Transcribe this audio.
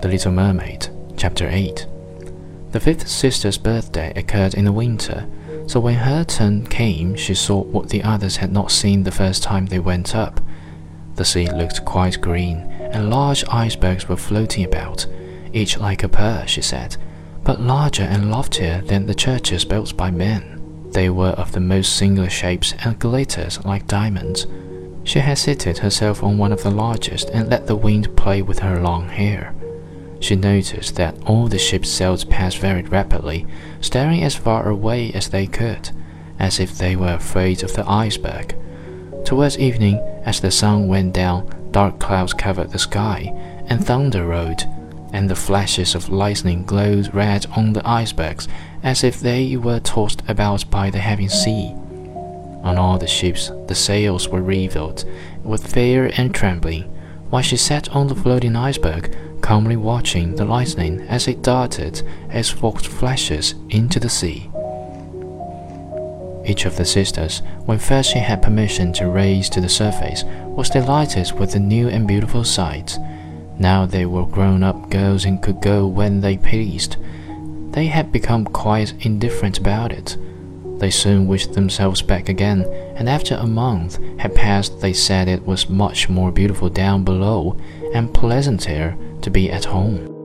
The Little Mermaid, Chapter 8 The fifth sister's birthday occurred in the winter, so when her turn came, she saw what the others had not seen the first time they went up. The sea looked quite green, and large icebergs were floating about, each like a pearl, she said, but larger and loftier than the churches built by men. They were of the most singular shapes and glittered like diamonds. She had seated herself on one of the largest and let the wind play with her long hair. She noticed that all the ships sails passed very rapidly, staring as far away as they could, as if they were afraid of the iceberg. Towards evening, as the sun went down, dark clouds covered the sky, and thunder rolled, and the flashes of lightning glowed red on the icebergs as if they were tossed about by the heavy sea. On all the ships, the sails were revealed with fear and trembling, while she sat on the floating iceberg calmly watching the lightning as it darted its forked flashes into the sea. Each of the sisters, when first she had permission to raise to the surface, was delighted with the new and beautiful sight. Now they were grown up girls and could go when they pleased. They had become quite indifferent about it. They soon wished themselves back again, and after a month had passed, they said it was much more beautiful down below and pleasanter to be at home.